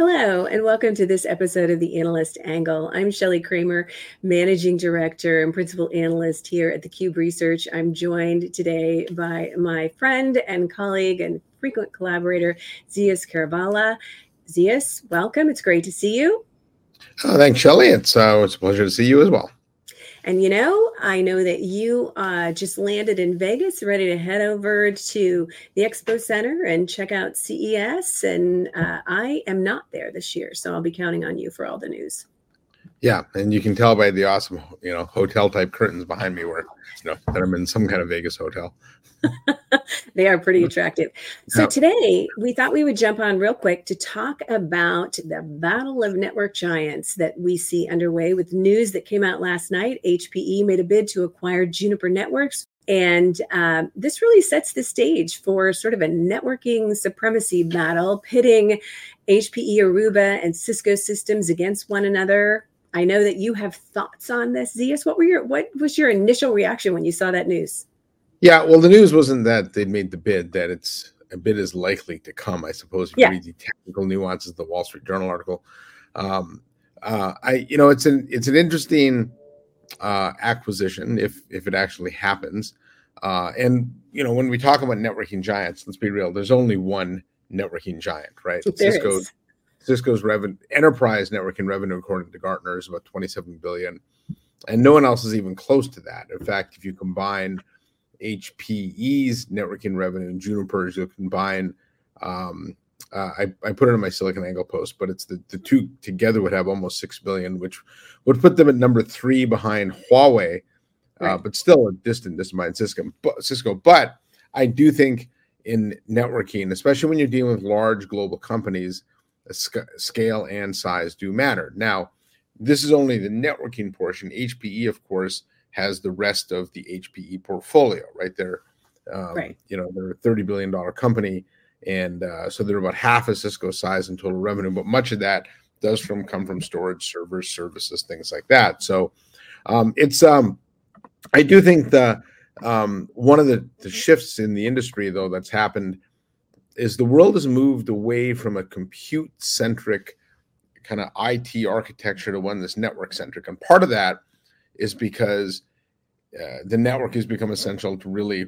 Hello, and welcome to this episode of the Analyst Angle. I'm Shelly Kramer, Managing Director and Principal Analyst here at the Cube Research. I'm joined today by my friend and colleague and frequent collaborator, Zeus Kerravala. Zeus, welcome. It's great to see you. Oh, thanks, Shelly. It's, uh, it's a pleasure to see you as well. And you know, I know that you uh, just landed in Vegas, ready to head over to the Expo Center and check out CES. And uh, I am not there this year, so I'll be counting on you for all the news. Yeah, and you can tell by the awesome, you know, hotel type curtains behind me, where you know that I'm in some kind of Vegas hotel. they are pretty attractive. So today we thought we would jump on real quick to talk about the battle of network giants that we see underway with news that came out last night. HPE made a bid to acquire Juniper Networks. And uh, this really sets the stage for sort of a networking supremacy battle, pitting HPE Aruba and Cisco systems against one another. I know that you have thoughts on this, Zeus. What were your what was your initial reaction when you saw that news? Yeah, well, the news wasn't that they made the bid; that it's a bid is likely to come. I suppose if you read the technical nuances of the Wall Street Journal article, um, uh, I you know it's an it's an interesting uh, acquisition if if it actually happens. Uh, and you know when we talk about networking giants, let's be real. There's only one networking giant, right? There Cisco. Is. Cisco's revenue, enterprise networking revenue, according to Gartner, is about 27 billion, and no one else is even close to that. In fact, if you combine HPE's networking revenue and Juniper's, you'll combine. Um, uh, I, I put it in my SiliconANGLE post, but it's the, the two together would have almost six billion, which would put them at number three behind Huawei, uh, right. uh, but still a distant, distant behind Cisco. But, Cisco. But I do think in networking, especially when you're dealing with large global companies, scale and size do matter. Now, this is only the networking portion. HPE, of course, has the rest of the HPE portfolio, right? They're, um, right. you know, they're a $30 billion company. And uh, so they're about half of Cisco size in total revenue, but much of that does from come from storage servers, services, things like that. So um, it's, um, I do think the, um, one of the, the shifts in the industry though that's happened is the world has moved away from a compute centric kind of IT architecture to one that's network centric. And part of that is because uh, the network has become essential to really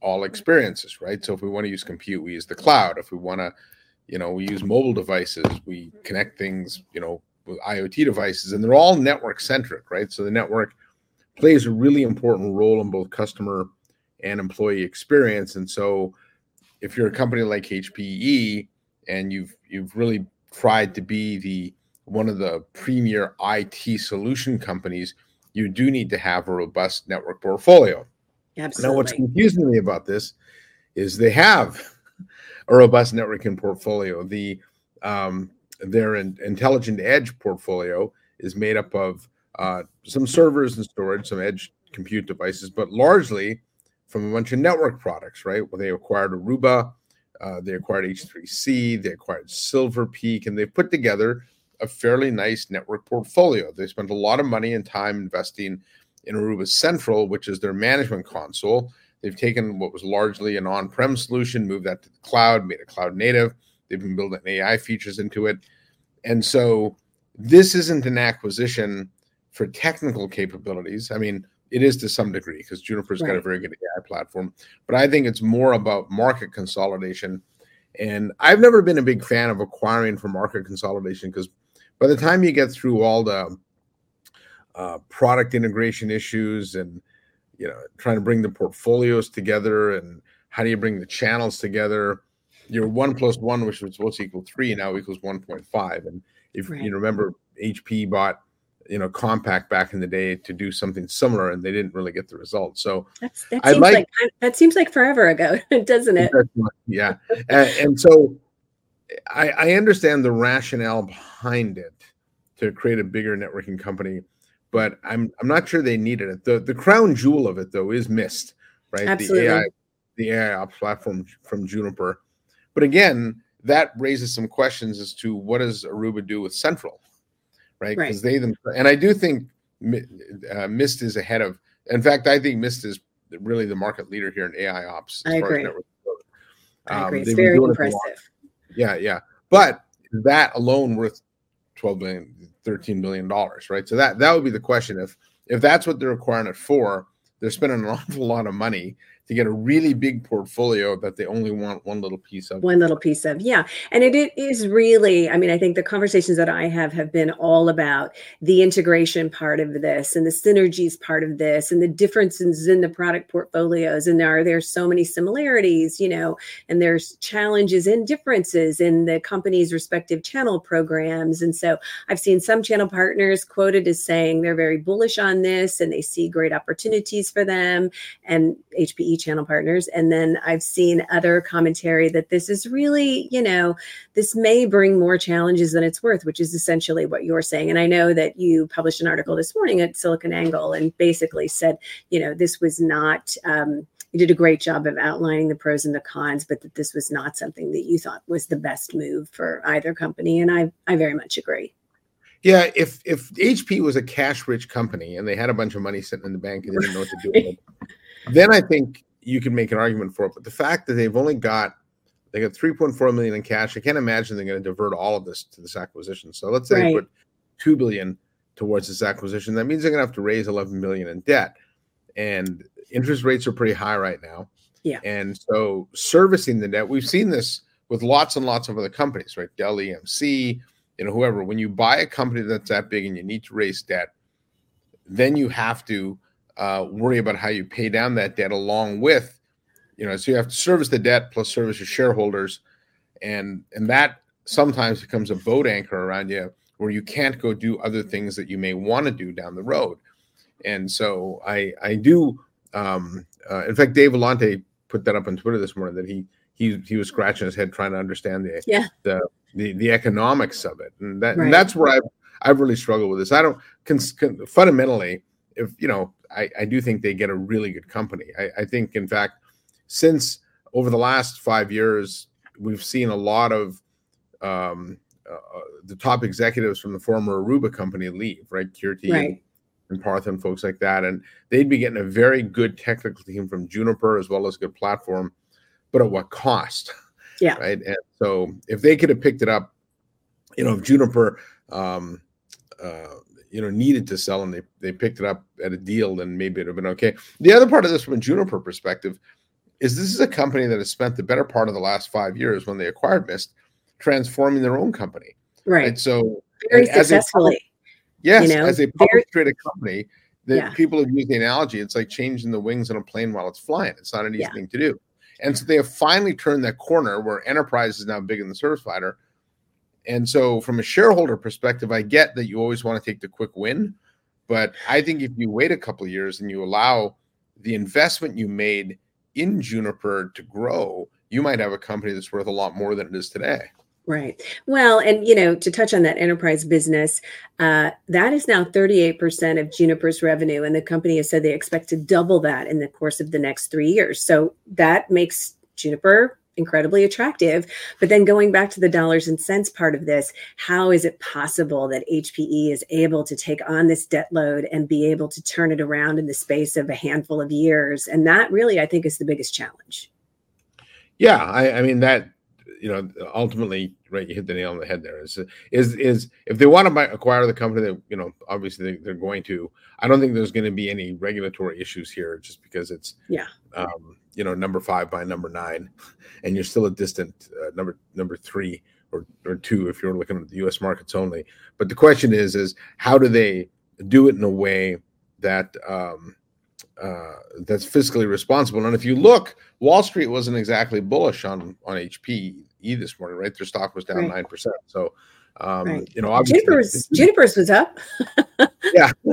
all experiences, right? So if we want to use compute, we use the cloud. If we want to, you know, we use mobile devices, we connect things, you know, with IoT devices, and they're all network centric, right? So the network plays a really important role in both customer and employee experience. And so if you're a company like HPE and you've you've really tried to be the one of the premier IT solution companies, you do need to have a robust network portfolio. Absolutely. Now, what's confusing me about this is they have a robust networking portfolio. The um, their in, intelligent edge portfolio is made up of uh, some servers and storage, some edge compute devices, but largely from a bunch of network products. Right? Well, they acquired Aruba, uh, they acquired H3C, they acquired Silver Peak, and they put together a fairly nice network portfolio. They spent a lot of money and time investing in Aruba Central, which is their management console. They've taken what was largely an on prem solution, moved that to the cloud, made it cloud native. They've been building AI features into it. And so this isn't an acquisition for technical capabilities. I mean, it is to some degree because Juniper's right. got a very good AI platform, but I think it's more about market consolidation. And I've never been a big fan of acquiring for market consolidation because by the time you get through all the uh, product integration issues and you know trying to bring the portfolios together and how do you bring the channels together your one plus one which was supposed to equal three now equals 1.5 and if right. you remember hp bought you know Compaq back in the day to do something similar and they didn't really get the results so That's, that seems like, like, that seems like forever ago doesn't it yeah and, and so I, I understand the rationale behind it to create a bigger networking company, but I'm I'm not sure they needed it. The the crown jewel of it though is Mist, right? Absolutely. The AI the AI ops platform from Juniper. But again, that raises some questions as to what does Aruba do with Central, right? Because right. they them and I do think uh, Mist is ahead of. In fact, I think Mist is really the market leader here in AI ops. I agree. I agree. Um, it's very impressive. Yeah, yeah. But that alone worth 12 billion 13 billion dollars right so that that would be the question if if that's what they're acquiring it for they're spending an awful lot of money to get a really big portfolio that they only want one little piece of. One little piece of, yeah. And it, it is really, I mean, I think the conversations that I have have been all about the integration part of this and the synergies part of this and the differences in the product portfolios. And there are there's so many similarities, you know, and there's challenges and differences in the company's respective channel programs. And so I've seen some channel partners quoted as saying they're very bullish on this and they see great opportunities for them. And HPE channel partners. And then I've seen other commentary that this is really, you know, this may bring more challenges than it's worth, which is essentially what you're saying. And I know that you published an article this morning at SiliconANGLE and basically said, you know, this was not. Um, you did a great job of outlining the pros and the cons, but that this was not something that you thought was the best move for either company. And I, I very much agree. Yeah, if if HP was a cash rich company and they had a bunch of money sitting in the bank and they didn't know what to do with it, then I think you can make an argument for it. But the fact that they've only got they got 3.4 million in cash, I can't imagine they're going to divert all of this to this acquisition. So let's say right. they put two billion towards this acquisition. That means they're going to have to raise 11 million in debt, and interest rates are pretty high right now. Yeah, and so servicing the debt, we've seen this with lots and lots of other companies, right? Dell EMC, you know, whoever. When you buy a company that's that big and you need to raise debt, then you have to uh, worry about how you pay down that debt along with, you know, so you have to service the debt plus service your shareholders, and and that sometimes becomes a boat anchor around you where you can't go do other things that you may want to do down the road. And so I I do. Um, uh, in fact, Dave Vellante put that up on Twitter this morning that he he he was scratching his head trying to understand the yeah. the, the the economics of it, and that right. and that's where I've I've really struggled with this. I don't con- fundamentally if you know I, I do think they get a really good company. I, I think, in fact, since over the last five years, we've seen a lot of um, uh, uh the top executives from the former Aruba company leave, right? Keerti right. and, Parth and folks like that. And they'd be getting a very good technical team from Juniper as well as a good platform, but at what cost? Yeah. Right. And so if they could have picked it up, you know, if Juniper um, uh, you know needed to sell and they, they picked it up at a deal, then maybe it'd have been okay. The other part of this from a Juniper perspective is this is a company that has spent the better part of the last five years when they acquired Mist transforming their own company. Right. And so very successfully. A, yes, you know, as a public traded company, that yeah. people have used the analogy, it's like changing the wings on a plane while it's flying. It's not an easy yeah. thing to do. And so they have finally turned that corner where enterprise is now big in the service provider and so, from a shareholder perspective, I get that you always want to take the quick win. But I think if you wait a couple of years and you allow the investment you made in Juniper to grow, you might have a company that's worth a lot more than it is today. Right. Well, and you know, to touch on that enterprise business, uh, that is now 38% of Juniper's revenue, and the company has said they expect to double that in the course of the next three years. So that makes Juniper incredibly attractive. But then going back to the dollars and cents part of this, how is it possible that HPE is able to take on this debt load and be able to turn it around in the space of a handful of years? And that really, I think, is the biggest challenge. Yeah, I, I mean that you know ultimately right you hit the nail on the head there is is is if they want to buy, acquire the company that you know obviously they, are going to i don't think there's going to be any regulatory issues here just because it's yeah um, you know number five by number nine, and you're still a distant uh, number number three or or two if you're looking at the U.S. markets only. But the question is is how do they do it in a way that um, uh, that's fiscally responsible? And if you look, Wall Street wasn't exactly bullish on on HPE this morning, right? Their stock was down nine right. percent. So um, right. You know, obviously, Juniper's, Juniper's was up. yeah.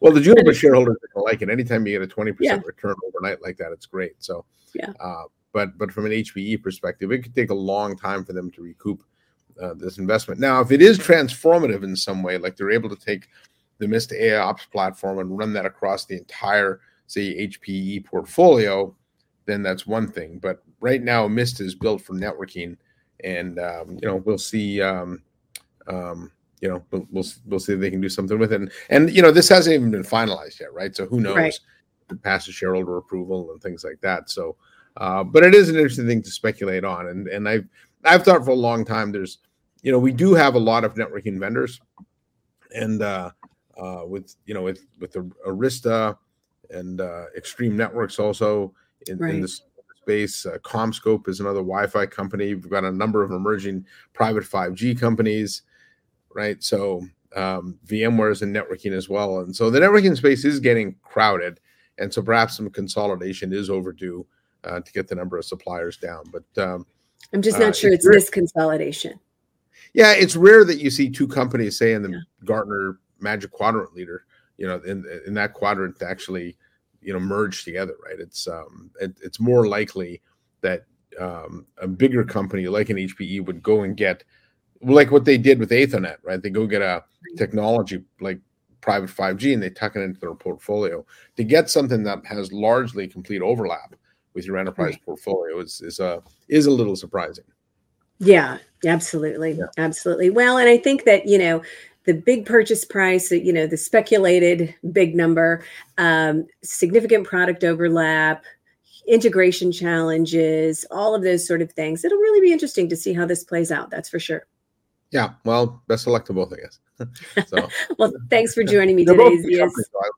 well, the Juniper shareholders like it. Anytime you get a twenty yeah. percent return overnight like that, it's great. So, yeah. Uh, but but from an HPE perspective, it could take a long time for them to recoup uh, this investment. Now, if it is transformative in some way, like they're able to take the Mist AI Ops platform and run that across the entire, say, HPE portfolio, then that's one thing. But right now, Mist is built for networking, and um, you know we'll see. Um, um, you know, we'll, we'll, we'll see if they can do something with it. And, and you know, this hasn't even been finalized yet, right? So who knows? Right. It passes shareholder approval and things like that. So, uh, but it is an interesting thing to speculate on. And and I've I've thought for a long time there's you know, we do have a lot of networking vendors, and uh, uh, with you know with with the Arista and uh, Extreme Networks also in, right. in this space. Uh, CommScope is another Wi-Fi company. We've got a number of emerging private 5G companies, right? So um, VMware is in networking as well, and so the networking space is getting crowded, and so perhaps some consolidation is overdue uh, to get the number of suppliers down. But um, I'm just not uh, sure it's, this consolidation. Yeah, it's rare that you see two companies say in the yeah. Gartner Magic Quadrant leader, you know, in in that quadrant to actually, you know, merge together, right? It's um, it, it's more likely that um, a bigger company like an HPE would go and get like what they did with Athonet, right? They go get a technology like private 5G and they tuck it into their portfolio to get something that has largely complete overlap with your enterprise right. portfolio is is a is a little surprising. Yeah, absolutely, yeah. absolutely. Well, and I think that you know the big purchase price, you know, the speculated big number, um, significant product overlap, integration challenges, all of those sort of things. It'll really be interesting to see how this plays out. That's for sure. Yeah. Well, best of luck to both, I guess. So, well, thanks for joining me today.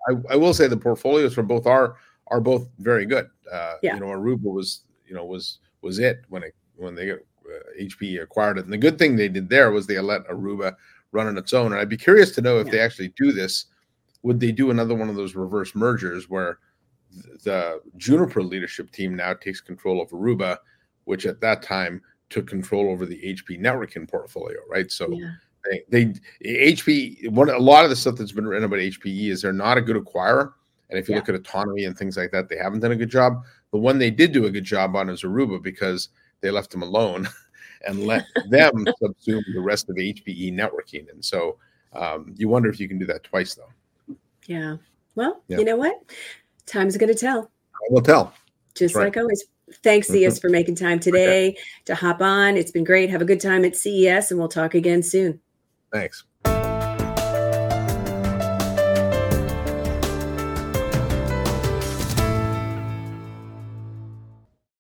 I, I, will say the portfolios for both are are both very good. Uh, yeah. You know, Aruba was you know was was it when it when they uh, HP acquired it, and the good thing they did there was they let Aruba run on its own. And I'd be curious to know if yeah. they actually do this. Would they do another one of those reverse mergers where the Juniper leadership team now takes control of Aruba, which at that time took control over the HP networking portfolio, right? So yeah. they, they HP one a lot of the stuff that's been written about HPE is they're not a good acquirer. And if you yeah. look at autonomy and things like that, they haven't done a good job. The one they did do a good job on is Aruba because they left them alone and let them subsume the rest of HPE networking. And so um, you wonder if you can do that twice, though. Yeah. Well, yeah. you know what? Time's going to tell. I will tell. Just right. like always. Thanks, mm-hmm. CS, for making time today okay. to hop on. It's been great. Have a good time at CES, and we'll talk again soon. Thanks.